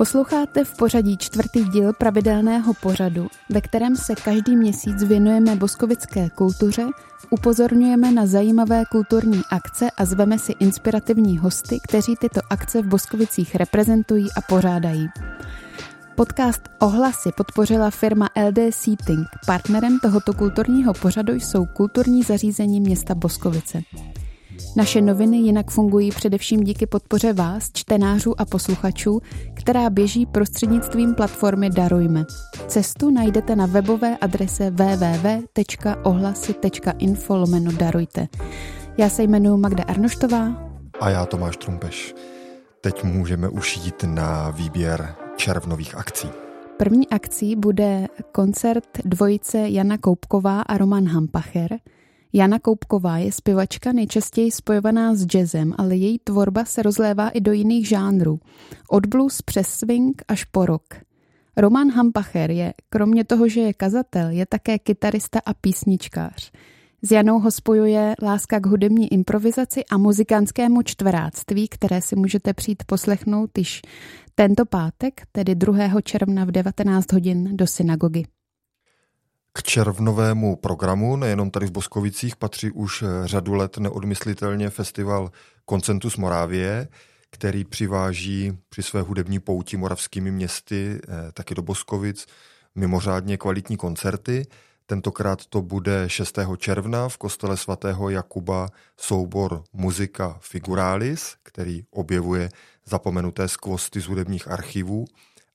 Posloucháte v pořadí čtvrtý díl pravidelného pořadu, ve kterém se každý měsíc věnujeme boskovické kultuře, upozorňujeme na zajímavé kulturní akce a zveme si inspirativní hosty, kteří tyto akce v Boskovicích reprezentují a pořádají. Podcast Ohlasy podpořila firma LD Seating. Partnerem tohoto kulturního pořadu jsou kulturní zařízení města Boskovice. Naše noviny jinak fungují především díky podpoře vás, čtenářů a posluchačů, která běží prostřednictvím platformy Darujme. Cestu najdete na webové adrese www.ohlasy.info lomeno darujte. Já se jmenuji Magda Arnoštová. A já Tomáš Trumpeš. Teď můžeme už jít na výběr červnových akcí. První akcí bude koncert dvojice Jana Koupková a Roman Hampacher – Jana Koupková je zpěvačka nejčastěji spojovaná s jazzem, ale její tvorba se rozlévá i do jiných žánrů. Od blues přes swing až po rock. Roman Hampacher je, kromě toho, že je kazatel, je také kytarista a písničkář. S Janou ho spojuje láska k hudební improvizaci a muzikánskému čtveráctví, které si můžete přijít poslechnout již tento pátek, tedy 2. června v 19 hodin do synagogy. K červnovému programu, nejenom tady v Boskovicích, patří už řadu let neodmyslitelně festival Koncentus Morávie, který přiváží při své hudební pouti moravskými městy eh, taky do Boskovic mimořádně kvalitní koncerty. Tentokrát to bude 6. června v kostele svatého Jakuba soubor Muzika Figuralis, který objevuje zapomenuté skvosty z hudebních archivů.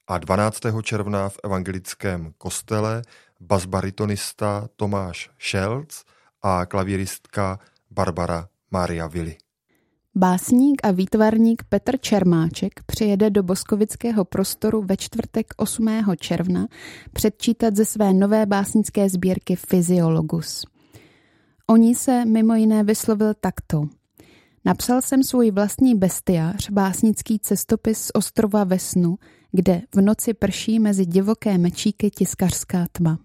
A 12. června v evangelickém kostele basbaritonista Tomáš Šelc a klavíristka Barbara Maria Vili. Básník a výtvarník Petr Čermáček přijede do boskovického prostoru ve čtvrtek 8. června předčítat ze své nové básnické sbírky Fyziologus. O ní se mimo jiné vyslovil takto. Napsal jsem svůj vlastní bestiář, básnický cestopis z ostrova Vesnu, kde v noci prší mezi divoké mečíky tiskařská tma.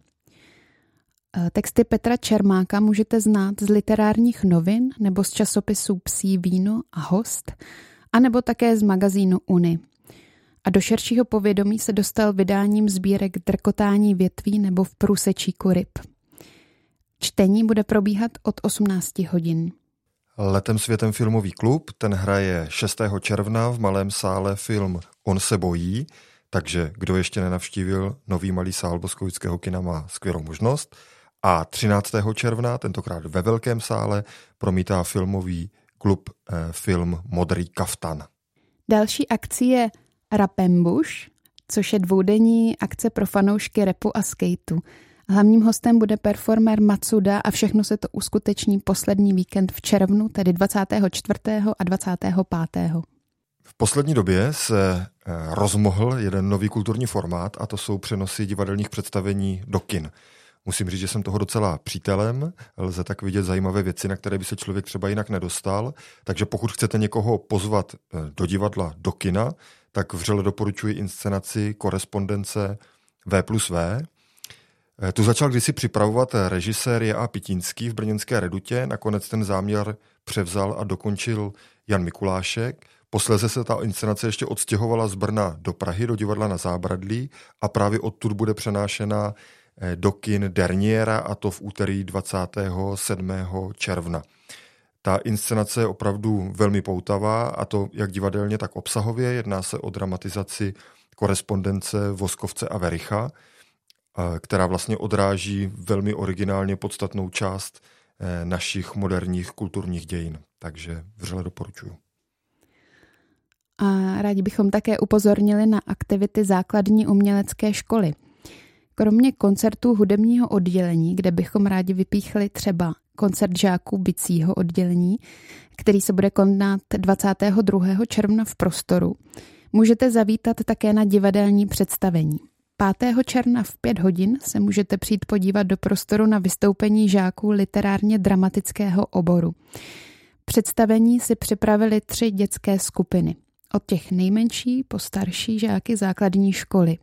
Eh, texty Petra Čermáka můžete znát z literárních novin nebo z časopisů Psí víno a host, anebo také z magazínu Uni. A do širšího povědomí se dostal vydáním sbírek Drkotání větví nebo v průsečíku ryb. Čtení bude probíhat od 18 hodin. Letem světem filmový klub, ten hraje 6. června v malém sále film On se bojí, takže kdo ještě nenavštívil nový malý sál Boskovického kina má skvělou možnost. A 13. června, tentokrát ve Velkém sále, promítá filmový klub eh, film Modrý kaftan. Další akcí je Rapembush, což je dvoudenní akce pro fanoušky repu a skateu. Hlavním hostem bude performer Matsuda a všechno se to uskuteční poslední víkend v červnu, tedy 24. a 25. V poslední době se eh, rozmohl jeden nový kulturní formát a to jsou přenosy divadelních představení do kin. Musím říct, že jsem toho docela přítelem, lze tak vidět zajímavé věci, na které by se člověk třeba jinak nedostal. Takže pokud chcete někoho pozvat eh, do divadla, do kina, tak vřele doporučuji inscenaci korespondence V plus V. Eh, tu začal kdysi připravovat režisér J.A. Pitínský v brněnské Redutě, nakonec ten záměr převzal a dokončil Jan Mikulášek. Posléze se ta inscenace ještě odstěhovala z Brna do Prahy, do divadla na Zábradlí a právě odtud bude přenášena Eh, do kin Derniera a to v úterý 27. června. Ta inscenace je opravdu velmi poutavá a to jak divadelně, tak obsahově. Jedná se o dramatizaci korespondence Voskovce a Vericha, eh, která vlastně odráží velmi originálně podstatnou část eh, našich moderních kulturních dějin. Takže vřele doporučuji. A rádi bychom také upozornili na aktivity základní umělecké školy – Kromě koncertů hudebního oddělení, kde bychom rádi vypíchli třeba koncert žáků bicího oddělení, který se bude konat 22. června v prostoru, můžete zavítat také na divadelní představení. 5. června v 5 hodin se můžete přijít podívat do prostoru na vystoupení žáků literárně dramatického oboru. Představení si připravili tři dětské skupiny. Od těch nejmenší po starší žáky základní školy.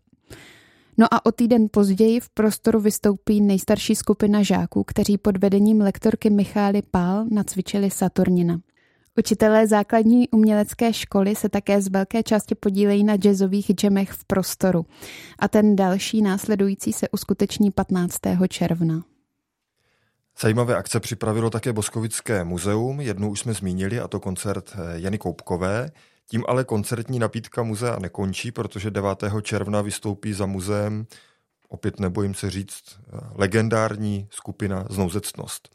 No a o týden později v prostoru vystoupí nejstarší skupina žáků, kteří pod vedením lektorky Michály Pál nacvičili Saturnina. Učitelé základní umělecké školy se také z velké části podílejí na jazzových džemech v prostoru. A ten další následující se uskuteční 15. června. Zajímavé akce připravilo také Boskovické muzeum, jednu už jsme zmínili, a to koncert eh, Jany Koupkové. Tím ale koncertní nabídka muzea nekončí, protože 9. června vystoupí za muzeem, opět nebojím se říct, eh, legendární skupina Znouzectnost.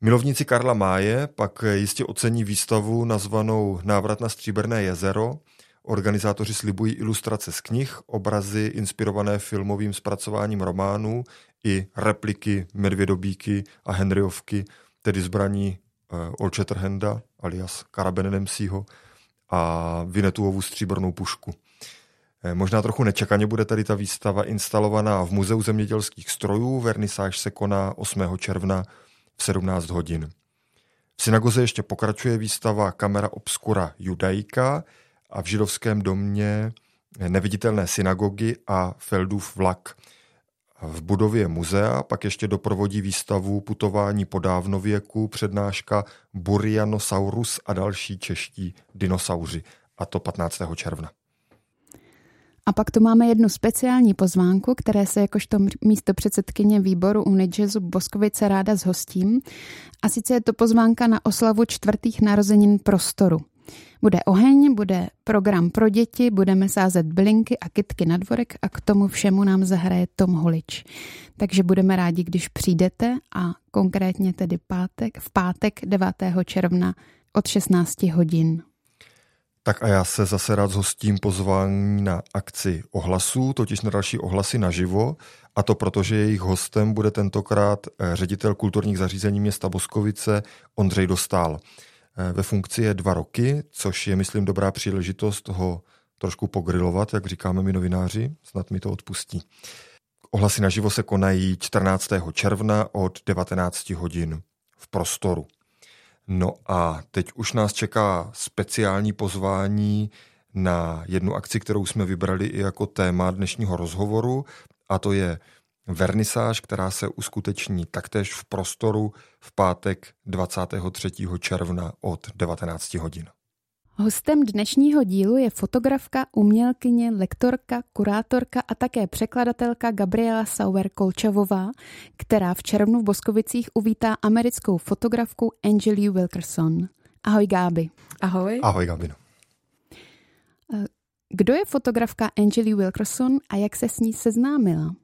Milovníci Karla Máje pak jistě ocení výstavu nazvanou Návrat na Stříbrné jezero. Organizátoři slibují ilustrace z knih, obrazy inspirované filmovým zpracováním románů i repliky Medvědobíky a Henryovky, tedy zbraní Old Shatterhanda alias Karabene Dempseyho a Vinetuovu stříbrnou pušku. Eh, možná trochu nečekaně bude tady ta výstava instalovaná v Muzeu zemědělských strojů. Vernisáž se koná 8. června v 17 hodin. V synagoze ještě pokračuje výstava Kamera obskura Judaika a v židovském domě neviditelné synagogy a Feldův vlak. V budově muzea pak ještě doprovodí výstavu Putování po dávnověku, přednáška Burianosaurus a další čeští dinosauři, a to 15. června. A pak tu máme jednu speciální pozvánku, které se jakožto místo předsedkyně výboru Unijazzu Boskovice ráda zhostím. A sice je to pozvánka na oslavu čtvrtých narozenin prostoru. Bude oheň, bude program pro děti, budeme sázet bylinky a kytky na dvorek a k tomu všemu nám zahraje Tom Holič. Takže budeme rádi, když přijdete a konkrétně tedy pátek, v pátek 9. června od 16 hodin. Tak a já se zase rád zhostím pozvání na akci ohlasů, totiž na další ohlasy naživo, a to proto, že jejich hostem bude tentokrát eh, ředitel kulturních zařízení města Boskovice Ondřej Dostál. Eh, ve funkci je dva roky, což je, myslím, dobrá příležitost ho trošku pogrilovat, jak říkáme my novináři, snad mi to odpustí. Ohlasy naživo se konají 14. června od 19 hodin v prostoru. No a teď už nás čeká speciální pozvání na jednu akci, kterou jsme vybrali i jako téma dnešního rozhovoru, a to je vernisáž, která se uskuteční taktéž v prostoru v pátek 23. června od 19 hodin. Hostem dnešního dílu je fotografka, umělkyně, lektorka, kurátorka a také překladatelka Gabriela Sauer Kolčavová, která v červnu v Boskovicích uvítá americkou fotografku Angeli Wilkerson. Ahoj Gáby. Ahoj. Ahoj Gáby. Kdo je fotografka Angeli Wilkerson a jak se s ní seznámila?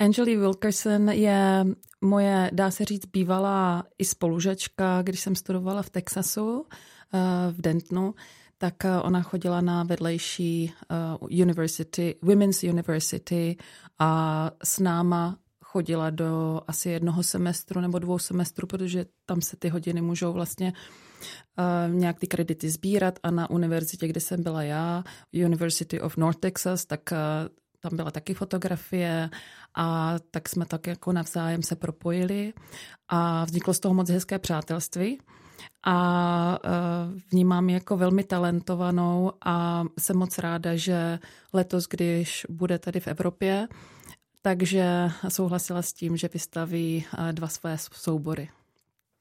Angeli Wilkerson je moje, dá se říct, bývalá i spolužačka, když jsem studovala v Texasu, eh, v Dentonu, tak eh, ona chodila na vedlejší eh, university, Women's University a s náma chodila do asi jednoho semestru nebo dvou semestrů, protože tam se ty hodiny můžou vlastně nějak ty kredity sbírat a na univerzitě, kde jsem byla já, University of North Texas, tak tam byla taky fotografie a tak jsme tak jako navzájem se propojili a vzniklo z toho moc hezké přátelství a e, vnímám ji jako velmi talentovanou a jsem moc ráda, že letos, když bude tady v Evropě, takže souhlasila s tím, že vystaví e, dva své soubory.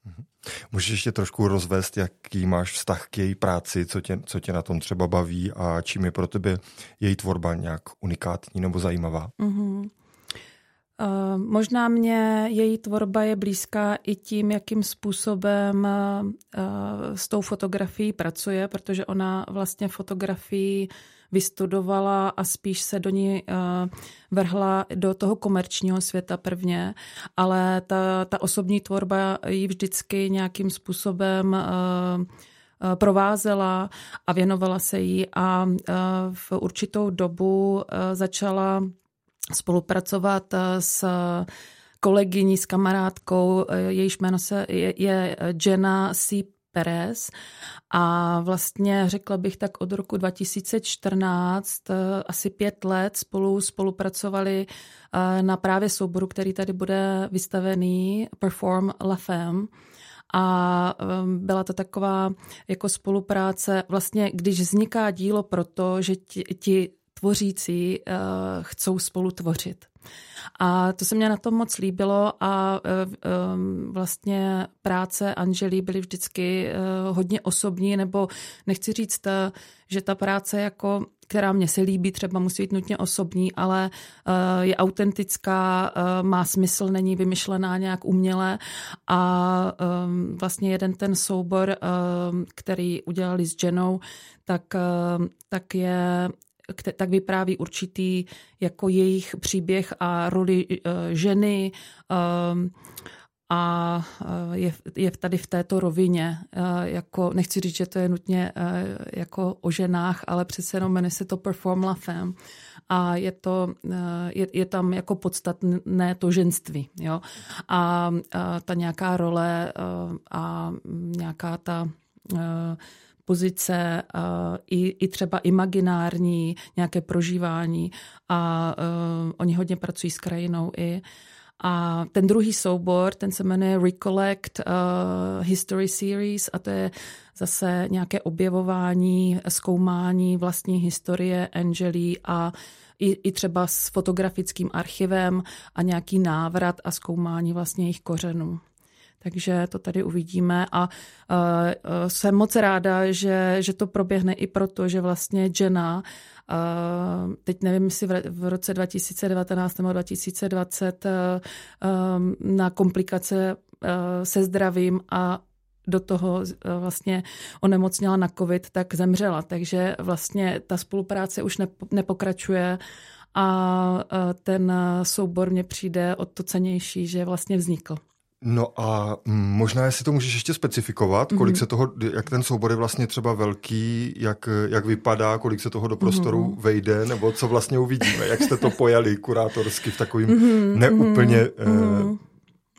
Mhm. Můžeš ještě trošku rozvést, jaký máš vztah k její práci, co tě, co tě na tom třeba baví a čím je pro tebe její tvorba nějak unikátní nebo zajímavá? Mm-hmm. Uh, možná mě její tvorba je blízká i tím, jakým způsobem uh, s tou fotografií pracuje, protože ona vlastně fotografii vystudovala a spíš se do ní uh, vrhla do toho komerčního světa prvně, ale ta, ta osobní tvorba ji vždycky nějakým způsobem uh, provázela a věnovala se jí a v určitou dobu začala spolupracovat s kolegyní, s kamarádkou, jejíž jméno se je, je Jenna C. Perez. A vlastně řekla bych tak od roku 2014 eh, asi pět let spolu spolupracovali eh, na právě souboru, který tady bude vystavený Perform La Femme. A ehm, byla to taková jako spolupráce, vlastně když vzniká dílo proto, že ti, ti tvořící uh, chcou spolu tvořit. A to se mě na tom moc líbilo a vlastně práce Angelí byly vždycky hodně osobní, nebo nechci říct, že ta práce jako která mě se líbí, třeba musí být nutně osobní, ale je autentická, má smysl, není vymyšlená nějak uměle. A vlastně jeden ten soubor, který udělali s Jenou, tak, tak je tak vypráví určitý jako jejich příběh a roli uh, ženy. Um, a eh, je, je tady v této rovině. Eh, jako, nechci říct, že to je nutně jako o ženách, ale přece jenom jmenuje se to Perform La Femme a je, to, je, je tam jako podstatné to ženství. Jo? A, a ta nějaká role a nějaká ta pozice, i, i třeba imaginární, nějaké prožívání a uh, oni hodně pracují s krajinou i. A ten druhý soubor, ten se jmenuje Recollect uh, History Series a to je zase nějaké objevování, zkoumání vlastní historie Angelí a i, i třeba s fotografickým archivem a nějaký návrat a zkoumání vlastně jejich kořenů. Takže to tady uvidíme a uh, jsem moc ráda, že, že to proběhne i proto, že vlastně Jenna Uh, teď nevím, jestli v, v roce 2019 nebo 2020 uh, um, na komplikace uh, se zdravím a do toho vlastně onemocněla na covid, tak zemřela. Takže vlastně ta spolupráce už nepokračuje a ten soubor mně přijde o to cenější, že vlastně vznikl. No a možná, jestli to můžeš ještě specifikovat, kolik mm-hmm. se toho, jak ten soubor je vlastně třeba velký, jak, jak vypadá, kolik se toho do prostoru mm-hmm. vejde, nebo co vlastně uvidíme, jak jste to pojali kurátorsky v takovým mm-hmm. neúplně mm-hmm. Eh,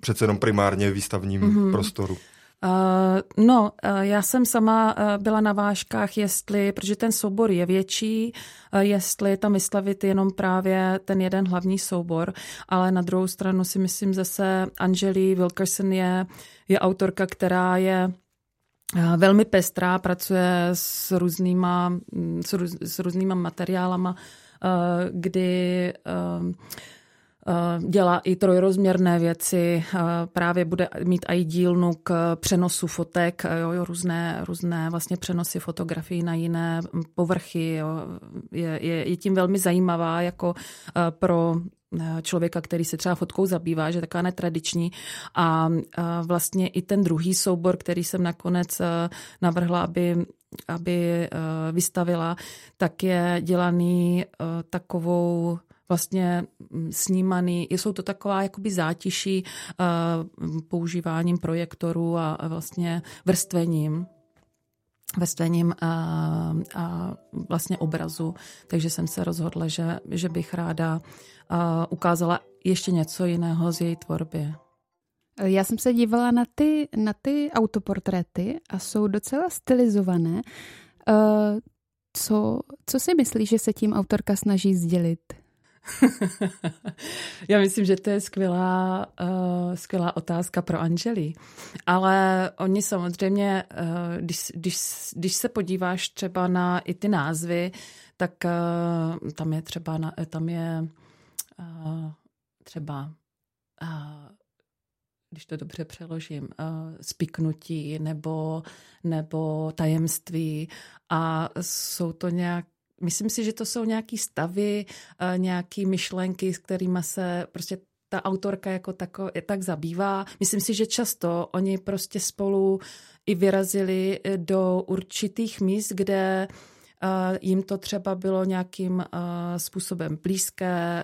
přece jenom primárně výstavním mm-hmm. prostoru. Uh, no, uh, já jsem sama uh, byla na vážkách, jestli, protože ten soubor je větší, jestli tam vyslavit jenom právě ten jeden hlavní soubor, ale na druhou stranu si myslím zase Angeli Wilkerson je, je autorka, která je velmi pestrá, pracuje s různýma, mm, s, růz, s různýma materiálama, kdy Eh, dělá i trojrozměrné věci, eh, právě bude mít i dílnu k přenosu fotek, eh, jo, různé, různé vlastně přenosy fotografií na jiné povrchy. Jo. Je, je, je tím velmi zajímavá jako pro člověka, který se třeba fotkou zabývá, že taková netradiční. A vlastně i ten druhý soubor, který jsem nakonec navrhla, aby aby vystavila, tak je dělaný takovou vlastně mm, snímaný. Jsou to taková jakoby zátiší uh, používáním projektoru a, a vlastně vrstvením vrstvením a, a vlastně obrazu. Takže jsem se rozhodla, že, že bych ráda uh, ukázala ještě něco jiného z její tvorby. Já jsem se dívala na ty, na ty autoportréty a jsou docela stylizované. Uh, co, co si myslíš, že se tím autorka snaží sdělit? Já myslím, že to je skvělá, uh, skvělá otázka pro Angeli. Ale oni samozřejmě, uh, když, když, když se podíváš třeba na i ty názvy, tak uh, tam je třeba, na, tam je uh, třeba uh, když to dobře přeložím, uh, spiknutí nebo, nebo tajemství a jsou to nějak myslím si, že to jsou nějaký stavy, eh, nějaký myšlenky, s kterými se prostě ta autorka jako tako, tak zabývá. Myslím si, že často oni prostě spolu i vyrazili eh, do určitých míst, kde uh, jim to třeba bylo nějakým způsobem blízké,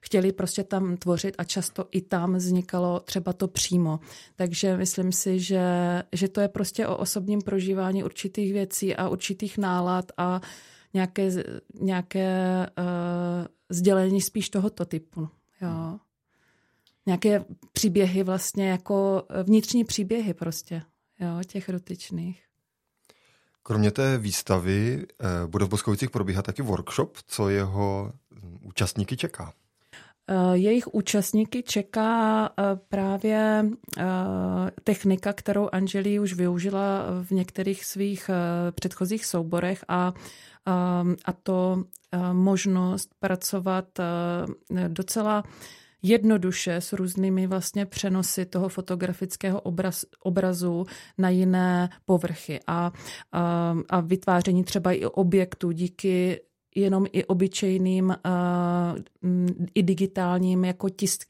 chtěli prostě tam tvořit a často i tam vznikalo třeba to přímo. Takže myslím si, že, že to je prostě o osobním prožívání určitých věcí a určitých nálad a nějaké, nějaké uh, sdělení spíš tohoto typu. Jo. Nějaké příběhy vlastně jako vnitřní příběhy prostě, jo, těch dotyčných. Kromě té výstavy uh, bude v Boskovicích probíhat taky workshop, co jeho účastníky čeká. Jejich účastníky čeká právě technika, kterou Angeli už využila v některých svých předchozích souborech a a to možnost pracovat docela jednoduše s různými vlastně přenosy toho fotografického obraz, obrazu na jiné povrchy a, a, a vytváření třeba i objektů díky jenom i obyčejným i digitálním jako tisk,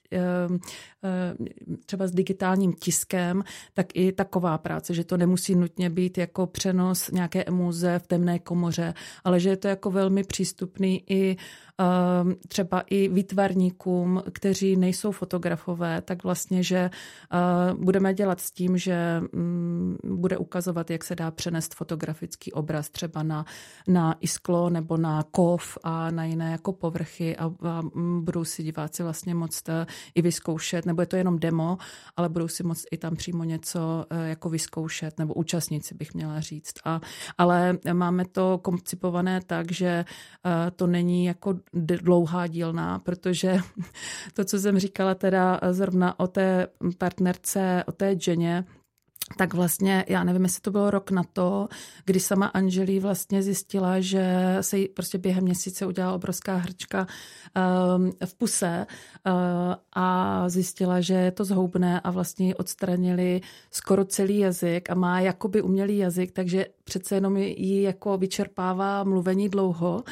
třeba s digitálním tiskem, tak i taková práce, že to nemusí nutně být jako přenos nějaké emuze v temné komoře, ale že je to jako velmi přístupný i třeba i výtvarníkům, kteří nejsou fotografové, tak vlastně, že eh, budeme dělat s tím, že mm, bude ukazovat, jak se dá přenést fotografický obraz třeba na, na isklo nebo na kov a na jiné jako povrchy a, a mm, budou si diváci vlastně moct eh, i vyzkoušet, nebo je to jenom demo, ale budou si moct i tam přímo něco eh, jako vyzkoušet, nebo účastníci bych měla říct. A, ale máme to koncipované tak, že to není jako dlouhá dílna, protože to, co jsem říkala teda zrovna o té partnerce, o té Jeně, tak vlastně, já nevím, jestli to bylo rok na to, kdy sama Angelí vlastně zjistila, že se jí prostě během měsíce udělala obrovská hrčka um, v puse uh, a zjistila, že je to zhoubné a vlastně odstranili skoro celý jazyk a má jakoby umělý jazyk, takže přece jenom ji jako vyčerpává mluvení dlouho,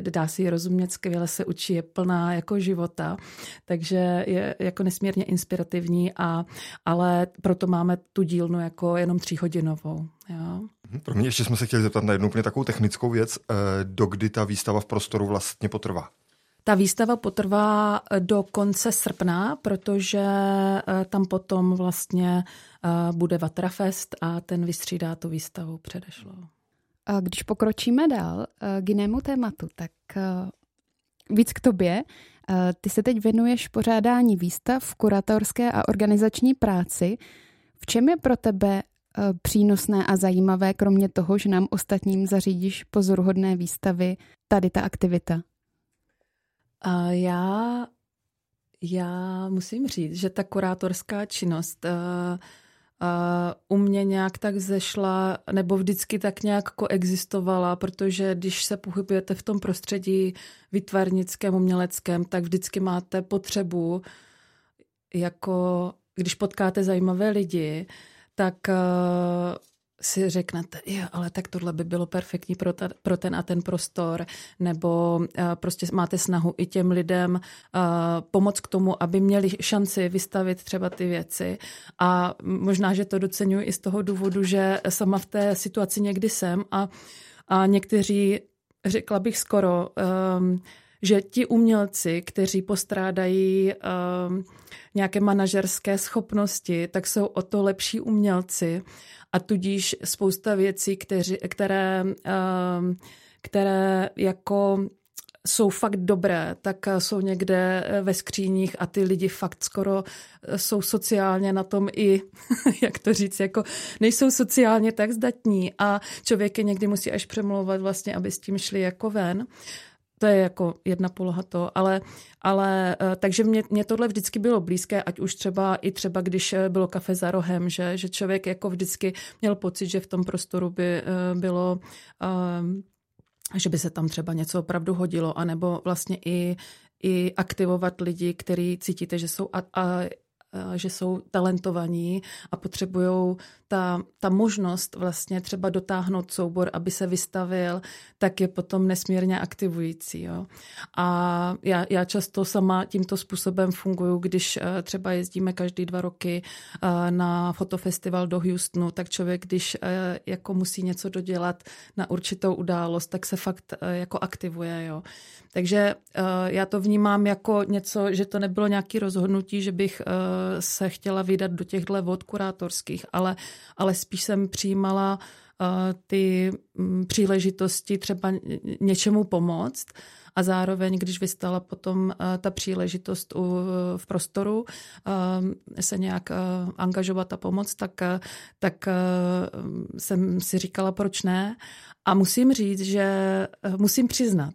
dá si ji rozumět skvěle, se učí, je plná jako života, takže je jako nesmírně inspirativní, a, ale proto máme tu dílnu jako jenom tříhodinovou. Jo. Mhm, pro mě ještě jsme se chtěli zeptat na jednu úplně takovou technickou věc. Eh, dokdy ta výstava v prostoru vlastně potrvá? Ta výstava potrvá do konce srpna, protože eh, tam potom vlastně eh, bude Vatrafest a ten vystřídá tu výstavu předešlou. Když pokročíme dál eh, k jinému tématu, tak eh, víc k tobě. Eh, ty se teď věnuješ pořádání výstav, kuratorské a organizační práci. V čem je pro tebe přínosné a zajímavé, kromě toho, že nám ostatním zařídíš pozoruhodné výstavy, tady ta aktivita? A já, já musím říct, že ta kurátorská činnost uh, u mě nějak tak zešla, nebo vždycky tak nějak koexistovala, protože když se pohybujete v tom prostředí vytvarnickém, uměleckém, tak vždycky máte potřebu, jako když potkáte zajímavé lidi, tak si řeknete, jo, ale tak tohle by bylo perfektní pro, ta, pro ten a ten prostor, nebo uh, prostě máte snahu i těm lidem uh, pomoct k tomu, aby měli šanci vystavit třeba ty věci. A možná, že to docenuji i z toho důvodu, že sama v té situaci někdy jsem a, a někteří, řekla bych skoro, um, že ti umělci, kteří postrádají um, nějaké manažerské schopnosti, tak jsou o to lepší umělci a tudíž spousta věcí, kteři, které, um, které jako jsou fakt dobré, tak jsou někde ve skříních a ty lidi fakt skoro jsou sociálně na tom i, jak to říct, jako nejsou sociálně tak zdatní a člověk je někdy musí až přemlouvat vlastně, aby s tím šli jako ven. To je jako jedna poloha to, ale, ale eh, takže mě, mě tohle vždycky bylo blízké, ať už třeba i třeba, když eh, bylo kafe za rohem, že, že člověk jako vždycky měl pocit, že v tom prostoru by eh, bylo že by se tam třeba něco opravdu hodilo, anebo vlastně i, i aktivovat lidi, kteří cítíte, že jsou a, a, že jsou talentovaní a potřebují ta, ta možnost vlastně třeba dotáhnout soubor, aby se vystavil, tak je potom nesmírně aktivující. Jo. A já, já často sama tímto způsobem funguji, když eh, třeba jezdíme každý dva roky eh, na fotofestival do Houstonu, tak člověk, když eh, jako musí něco dodělat na určitou událost, tak se fakt jako aktivuje. Jo. Takže já to vnímám jako něco, že to nebylo nějaké rozhodnutí, že bych se chtěla vydat do těchto vod kurátorských, ale ale spíš jsem přijímala uh, ty um, příležitosti třeba něčemu pomoct a zároveň, když vystala potom uh, ta příležitost v prostoru uh, se nějak angažovat a pomoct, tak, tak jsem si říkala, proč ne. A musím říct, že musím přiznat,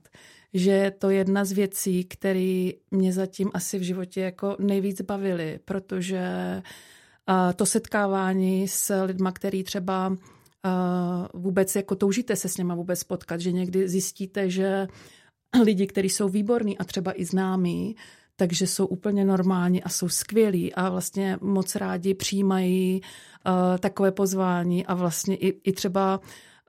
že je to jedna z věcí, které mě zatím asi v životě jako nejvíc bavily, protože to setkávání s lidma, který třeba vůbec jako toužíte se s něma vůbec potkat, že někdy zjistíte, že lidi, kteří jsou výborní a třeba i známí, takže jsou úplně normální a jsou skvělí a vlastně moc rádi přijímají uh, takové pozvání a vlastně i, i třeba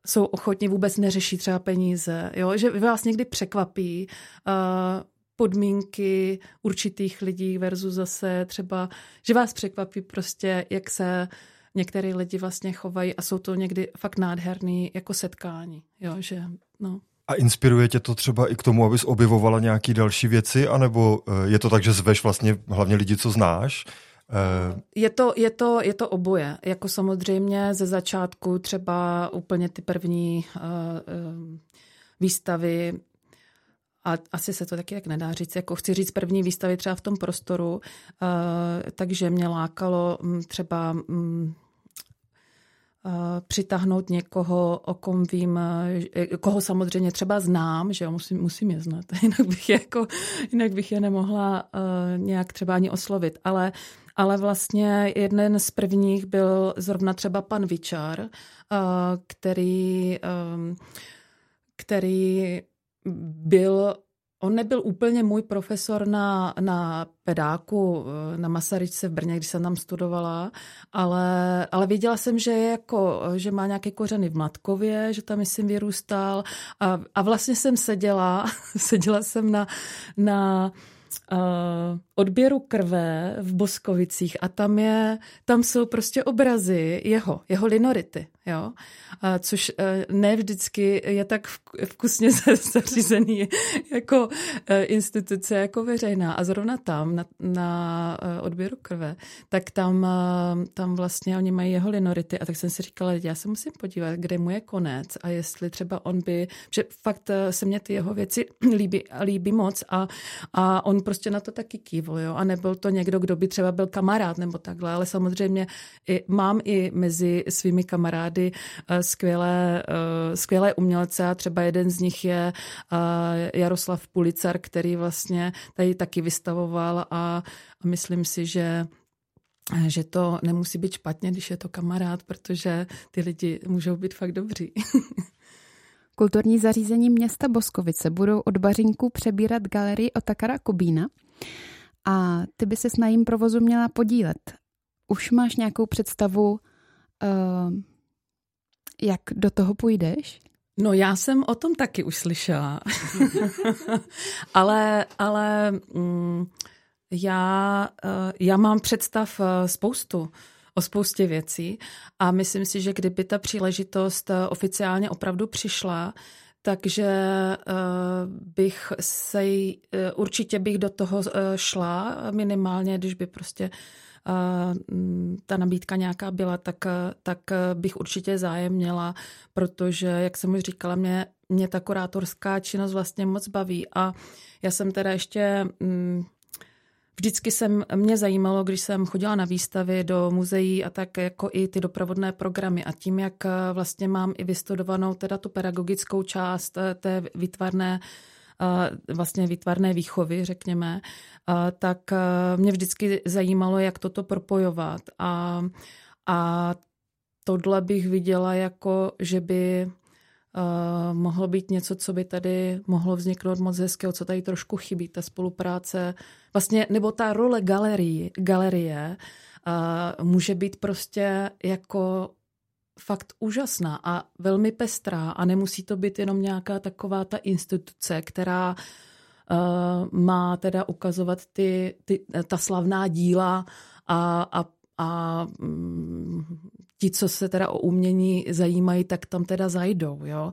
jsou ochotní vůbec neřešit třeba peníze, jo? že vás někdy překvapí uh, podmínky určitých lidí versus zase třeba, že vás překvapí prostě, jak se některé lidi vlastně chovají a jsou to někdy fakt nádherný jako setkání, jo, že no. A inspiruje tě to třeba i k tomu, abys objevovala nějaké další věci, anebo eh, je to tak, že zveš vlastně hlavně lidi, co znáš? Eh, je to, je, to, je to oboje. Jako samozřejmě ze začátku třeba úplně ty první uh, uh, výstavy a asi se to taky jak nedá říct, jako chci říct první výstavy třeba v tom prostoru, takže mě lákalo um, třeba um, přitáhnout někoho, o kom vím, koho samozřejmě třeba znám, že jo, musím, musím je znát, jinak bych je, jako, jinak bych je nemohla uh, nějak třeba ani oslovit, ale ale vlastně jeden z prvních byl zrovna třeba pan Vičar, uh, který, um, který byl On nebyl úplně můj profesor na, na pedáku eh, na Masaryčce v Brně, když jsem tam studovala, ale, ale věděla jsem, že, je jako, že má nějaké kořeny v Matkově, že tam, myslím, vyrůstal. A, a vlastně jsem seděla, seděla jsem na, na uh, odběru krve v Boskovicích a tam, je, tam jsou prostě obrazy jeho, jeho linority, jo? A což uh, ne vždycky je tak vkusně zařízený jako uh, instituce, jako veřejná. A zrovna tam, na, na uh, odběru krve, tak tam, tam vlastně oni mají jeho linority a tak jsem si říkala, já se musím podívat, kde mu je konec a jestli třeba on by, že fakt se mě ty jeho věci líbí, líbí moc a, a on prostě na to taky kýv pivo, jo, a nebyl to někdo, kdo by třeba byl kamarád nebo takhle, ale samozřejmě i, mám i mezi svými kamarády uh, skvělé, uh, skvělé umělce a třeba jeden z nich je uh, Jaroslav Pulicar, který vlastně tady taky vystavoval a, a myslím si, že že to nemusí být špatně, když je to kamarád, protože ty lidi můžou být fakt dobří. Kulturní zařízení města Boskovice budou od Bařinku přebírat galerii Otakara Kubína a ty by se na jím provozu měla podílet. Už máš nějakou představu, uh, jak do toho půjdeš? No já jsem o tom taky už slyšela, ale, ale mm, já, uh, já mám představ uh, spoustu o spoustě věcí a myslím si, že kdyby ta příležitost oficiálně opravdu přišla, takže uh, bych se uh, určitě bych do toho uh, šla minimálně, když by prostě uh, ta nabídka nějaká byla, tak, tak bych určitě zájem měla, protože, jak jsem už říkala, mě, mě ta kurátorská činnost vlastně moc baví. A já jsem teda ještě um, Vždycky jsem mě zajímalo, když jsem chodila na výstavy do muzeí a tak jako i ty doprovodné programy a tím, jak eh, vlastně mám i vystudovanou teda tu pedagogickou část eh, té výtvarné eh, vlastně výtvarné výchovy, řekněme, tak mě vždycky zajímalo, jak toto propojovat. A, a tohle bych viděla jako, že by uh, mohlo být něco, co by tady mohlo vzniknout moc hezkého, co tady trošku chybí, ta spolupráce, vlastně, nebo ta role galerii, galerie uh, může být prostě jako fakt úžasná a velmi pestrá a nemusí to být jenom nějaká taková ta instituce, která uh, má teda ukazovat ty, ty, ta slavná díla a, a a mm, ti, co se teda o umění zajímají, tak tam teda zajdou, jo.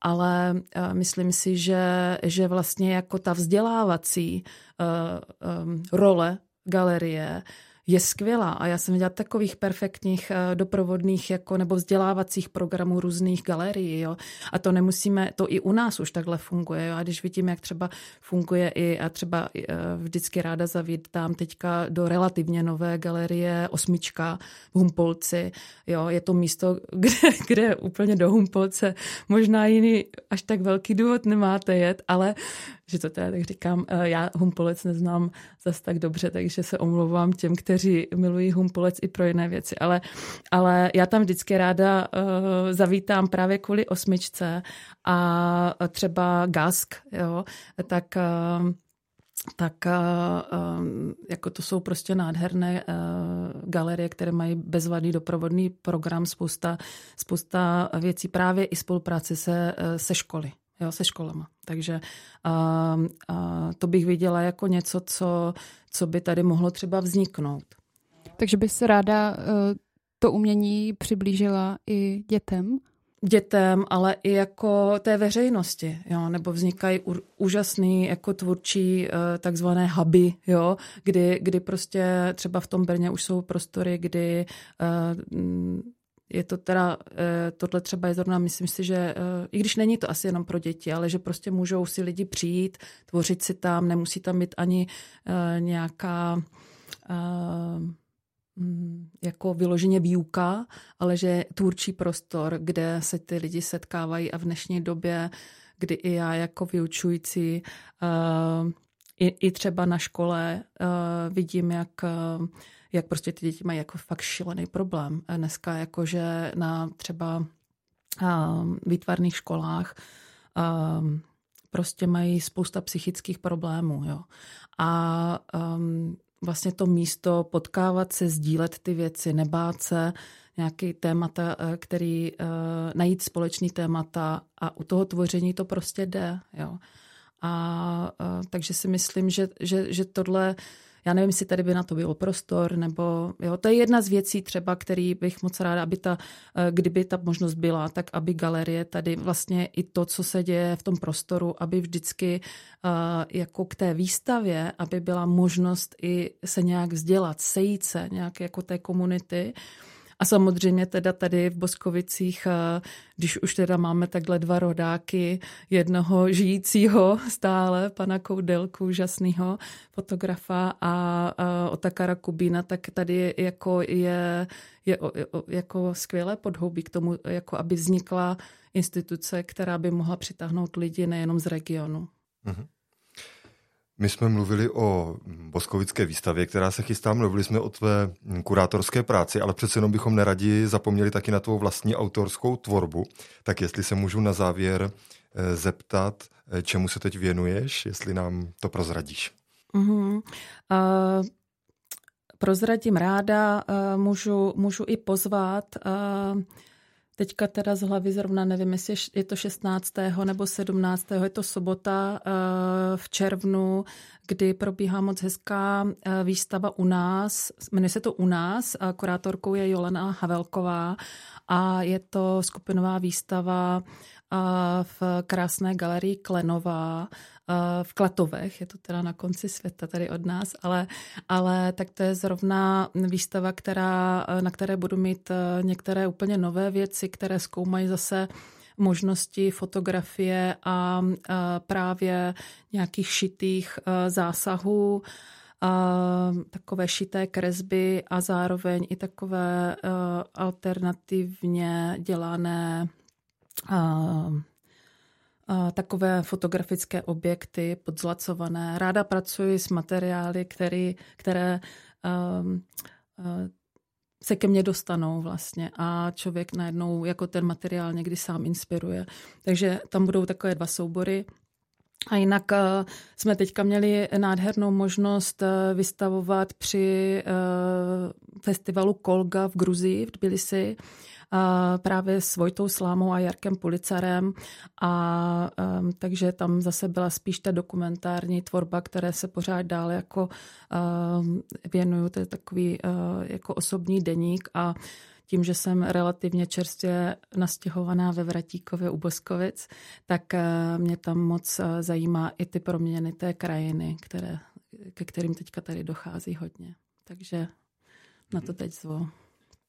Ale uh, myslím si, že, že vlastně jako ta vzdělávací uh, um, role galerie je skvělá a já jsem viděla takových perfektních eh, doprovodných jako nebo vzdělávacích programů různých galerií. Jo. A to nemusíme, to i u nás už takhle funguje. Jo. A když vidím, jak třeba funguje i a třeba eh, vždycky ráda zavítám teďka do relativně nové galerie Osmička v Humpolci. Jo. Je to místo, kde, kde úplně do Humpolce možná jiný až tak velký důvod nemáte jet, ale že to teda tak říkám, eh, já Humpolec neznám zas tak dobře, takže se omlouvám těm, kteří milují Humpolec i pro jiné věci, ale, ale já tam vždycky ráda uh, zavítám právě kvůli osmičce a třeba Gask, jo, tak uh, tak jako to jsou prostě nádherné galerie, které mají bezvadný doprovodný program, spousta, spousta věcí, právě i spolupráci se, se školy jo, se školama. Takže a, a to bych viděla jako něco, co, co by tady mohlo třeba vzniknout. Takže by se ráda uh, to umění přiblížila i dětem? dětem, ale i jako té veřejnosti, jo, nebo vznikají úžasný jako tvůrčí uh, takzvané huby, jo, kdy, kdy prostě třeba v tom Brně už jsou prostory, kdy uh, je to teda, eh, tohle třeba je zrovna, myslím si, že eh, i když není to asi jenom pro děti, ale že prostě můžou si lidi přijít, tvořit si tam, nemusí tam být ani eh, nějaká mm, jako vyloženě výuka, ale že tvůrčí prostor, kde se ty lidi setkávají a v dnešní době, kdy i já jako vyučující i, i třeba na škole vidím, jak jak prostě ty děti mají jako fakt šílený problém. Dneska jakože na třeba výtvarných školách prostě mají spousta psychických problémů. Jo. A um, vlastně to místo potkávat se, sdílet ty věci, nebát se, nějaký témata, e, který, uh, najít společný témata a u toho tvoření to prostě jde. Jo. A uh, takže si myslím, že, že, že tohle já nevím, jestli tady by na to byl prostor, nebo jo, to je jedna z věcí třeba, který bych moc ráda, aby ta, eh, kdyby ta možnost byla, tak aby galerie tady vlastně i to, co se děje v tom prostoru, aby vždycky uh, jako k té výstavě, aby byla možnost i se nějak vzdělat, sejít se nějak jako té komunity, a samozřejmě teda tady v Boskovicích, eh, když už teda máme takhle dva rodáky, jednoho žijícího stále, pana Koudelku, úžasného fotografa a Otakara Kubína, tak tady jako je, je jako skvělé podhoubí k tomu, jako aby vznikla instituce, která by mohla přitáhnout lidi nejenom z regionu. Mm-hmm. My jsme mluvili o boskovické výstavě, která se chystá. Mluvili jsme o tvé kurátorské práci, ale přece jenom bychom neradi zapomněli taky na tvou vlastní autorskou tvorbu. Tak jestli se můžu na závěr eh, zeptat, eh, čemu se teď věnuješ, jestli nám to prozradíš. Mm-hmm. Uh, prozradím ráda, můžu, můžu i pozvat Teďka teda z hlavy zrovna nevím, jestli je to 16. nebo 17. Je to sobota eh, v červnu, kdy probíhá moc hezká eh, výstava u nás. Jmenuje se to u nás. Kurátorkou je Jolena Havelková a je to skupinová výstava v krásné galerii Klenová v Klatovech, je to teda na konci světa tady od nás, ale, ale tak to je zrovna výstava, která, na které budu mít e, některé úplně nové věci, které zkoumají zase možnosti fotografie a, právě nějakých šitých e, zásahů, a takové šité kresby a zároveň i takové e, alternativně dělané takové fotografické objekty podzlacované. Ráda pracuji s materiály, který, které um, uh, se ke mně dostanou vlastně a člověk najednou jako ten materiál někdy sám inspiruje. Takže tam budou takové dva soubory. A jinak uh, jsme teďka měli nádhernou možnost uh, vystavovat při festivalu Kolga v Gruzii, v Tbilisi právě s Vojtou Slámou a Jarkem Policarem a takže tam zase byla spíš ta dokumentární tvorba, které se pořád dál jako věnuju, to je takový uh, jako osobní deník a tím, že jsem relativně čerstvě nastěhovaná ve Vratíkově u Boskovic, tak uh, mě tam moc uh, zajímá i ty proměny té krajiny, které, ke kterým teďka tady dochází hodně. Takže na to teď zvu.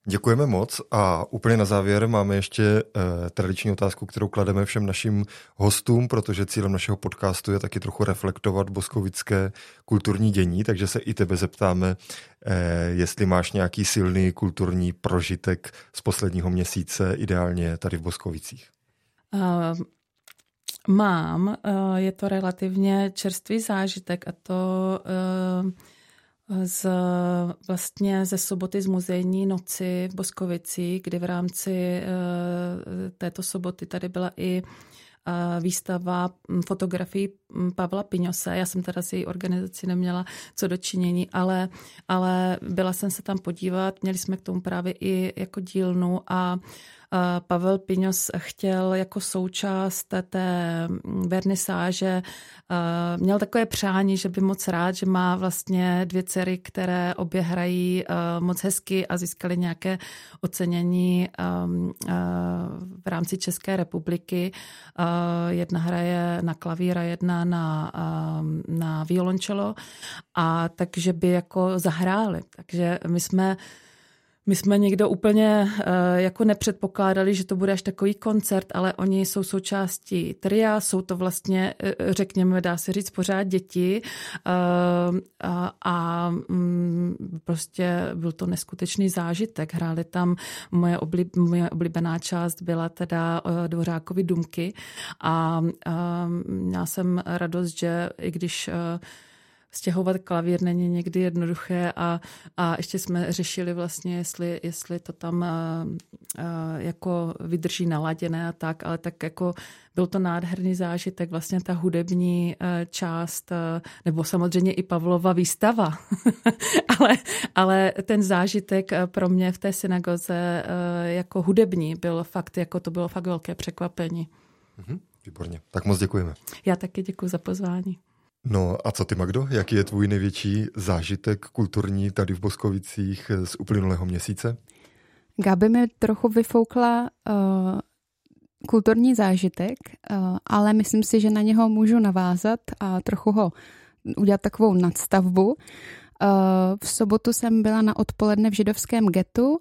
Děkujeme moc a úplně na závěr máme ještě uh, tradiční otázku, kterou klademe všem našim hostům, protože cílem našeho podcastu je taky trochu reflektovat boskovické kulturní dění, takže se i tebe zeptáme, uh, jestli máš nějaký silný kulturní prožitek z posledního měsíce, ideálně tady v Boskovicích. Uh, mám, uh, je to relativně čerstvý zážitek a to uh, z, vlastně ze soboty z muzejní noci v Boskovici, kdy v rámci eh, této soboty tady byla i eh, výstava fotografií Pavla Piňose. Já jsem teda s její organizací neměla co dočinění, ale, ale byla jsem se tam podívat. Měli jsme k tomu právě i jako dílnu a Pavel Piňos chtěl jako součást té vernisáže, měl takové přání, že by moc rád, že má vlastně dvě dcery, které obě hrají moc hezky a získali nějaké ocenění v rámci České republiky. Jedna hraje na klavír a jedna na, na violončelo a takže by jako zahráli. Takže my jsme my jsme někdo úplně uh, jako nepředpokládali, že to bude až takový koncert, ale oni jsou součástí tria, jsou to vlastně, uh, řekněme, dá se říct, pořád děti uh, a, a um, prostě byl to neskutečný zážitek. Hráli tam, moje, oblib, moje oblíbená část byla teda Dvořákovi Dumky a uh, měla jsem radost, že i když stěhovat klavír není někdy jednoduché a, a ještě jsme řešili vlastně, jestli, jestli to tam a, a, jako vydrží naladěné a tak, ale tak jako byl to nádherný zážitek, vlastně ta hudební část, nebo samozřejmě i Pavlova výstava, ale, ale ten zážitek pro mě v té synagoze jako hudební byl fakt, jako to bylo fakt velké překvapení. Mhm, výborně, tak moc děkujeme. Já taky děkuji za pozvání. No a co ty, Magdo? Jaký je tvůj největší zážitek kulturní tady v Boskovicích z uplynulého měsíce? Gabi mi trochu vyfoukla uh, kulturní zážitek, uh, ale myslím si, že na něho můžu navázat a trochu ho udělat takovou nadstavbu. Uh, v sobotu jsem byla na odpoledne v židovském getu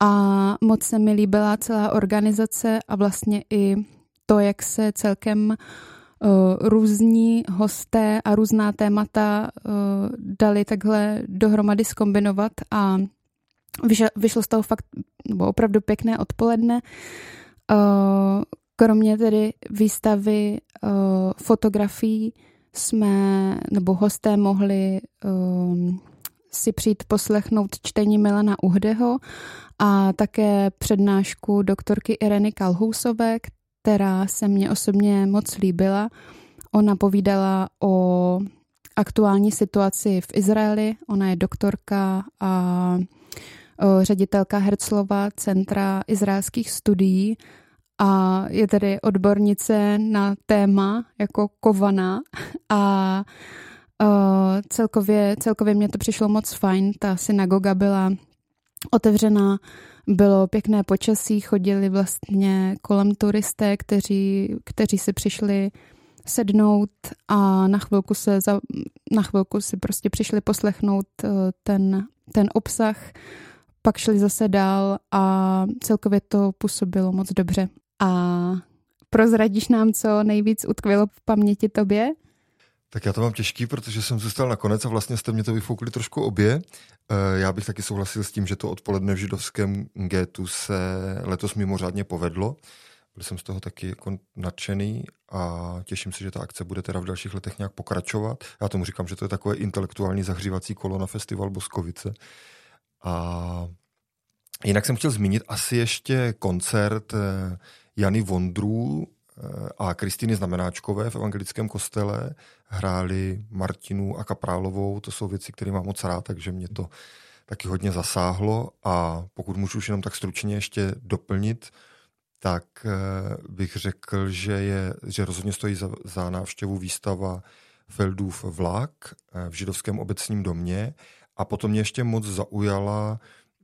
a moc se mi líbila celá organizace a vlastně i to, jak se celkem uh, různí hosté a různá témata eh, dali takhle dohromady skombinovat a vyšlo z toho fakt nebo opravdu pěkné odpoledne. Eh, kromě tedy výstavy fotografií jsme, nebo hosté mohli si přijít poslechnout čtení Milana Uhdeho a také přednášku doktorky Ireny Kalhousové, která se mně osobně moc líbila. Ona povídala o aktuální situaci v Izraeli. Ona je doktorka a ředitelka Herzlova Centra izraelských studií a je tedy odbornice na téma jako kovaná a celkově, celkově mě to přišlo moc fajn. Ta synagoga byla otevřená bylo pěkné počasí, chodili vlastně kolem turisté, kteří, kteří si přišli sednout a na chvilku, se za, na chvilku si prostě přišli poslechnout eh, ten, ten obsah, pak šli zase dál a celkově to působilo moc dobře. A prozradíš nám, co nejvíc utkvělo v paměti tobě? Tak já to mám těžký, protože jsem zůstal nakonec a vlastně jste mě to vyfoukli trošku obě. Eh, já bych taky souhlasil s tím, že to odpoledne v židovském getu se letos mimořádně povedlo. Byl jsem z toho taky jako nadšený a těším se, že ta akce bude teda v dalších letech nějak pokračovat. Já tomu říkám, že to je takové intelektuální zahřívací kolo na festival Boskovice. A jinak jsem chtěl zmínit asi ještě koncert eh, Jany Vondrů a Kristýny Znamenáčkové v evangelickém kostele hráli Martinu a Kaprálovou. To jsou věci, které mám moc rád, takže mě to taky hodně zasáhlo. A pokud můžu už jenom tak stručně ještě doplnit, tak eh, bych řekl, že, je, že rozhodně stojí za, za návštěvu výstava Feldův vlak eh, v židovském obecním domě. A potom mě ještě moc zaujala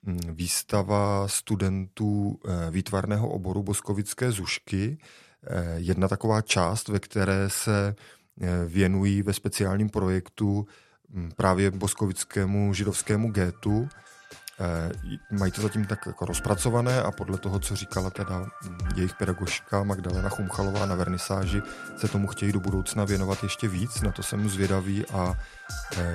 hm, výstava studentů eh, výtvarného oboru Boskovické zušky, jedna taková část, ve které se eh, věnují ve speciálním projektu hm, právě boskovickému židovskému gétu Mají to zatím tak jako rozpracované a podle toho, co říkala teda hm, jejich pedagožka Magdalena Chumchalová na vernisáži, se tomu chtějí do budoucna věnovat ještě víc. Na to jsem zvědavý a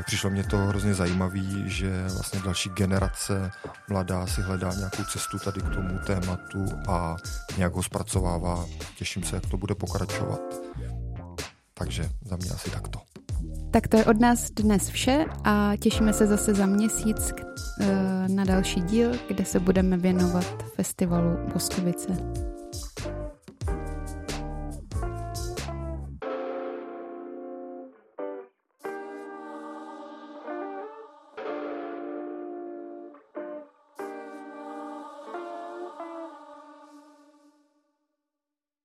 přišlo mě to hrozně zajímavý, že vlastně další generace mladá si hledá nějakou cestu tady k tomu tématu a nějak ho zpracovává. Těším se, jak to bude pokračovat. Takže za mě asi takto. Tak to je od nás dnes vše a těšíme se zase za měsíc eh, na další díl, kde se budeme věnovat festivalu Boskovice.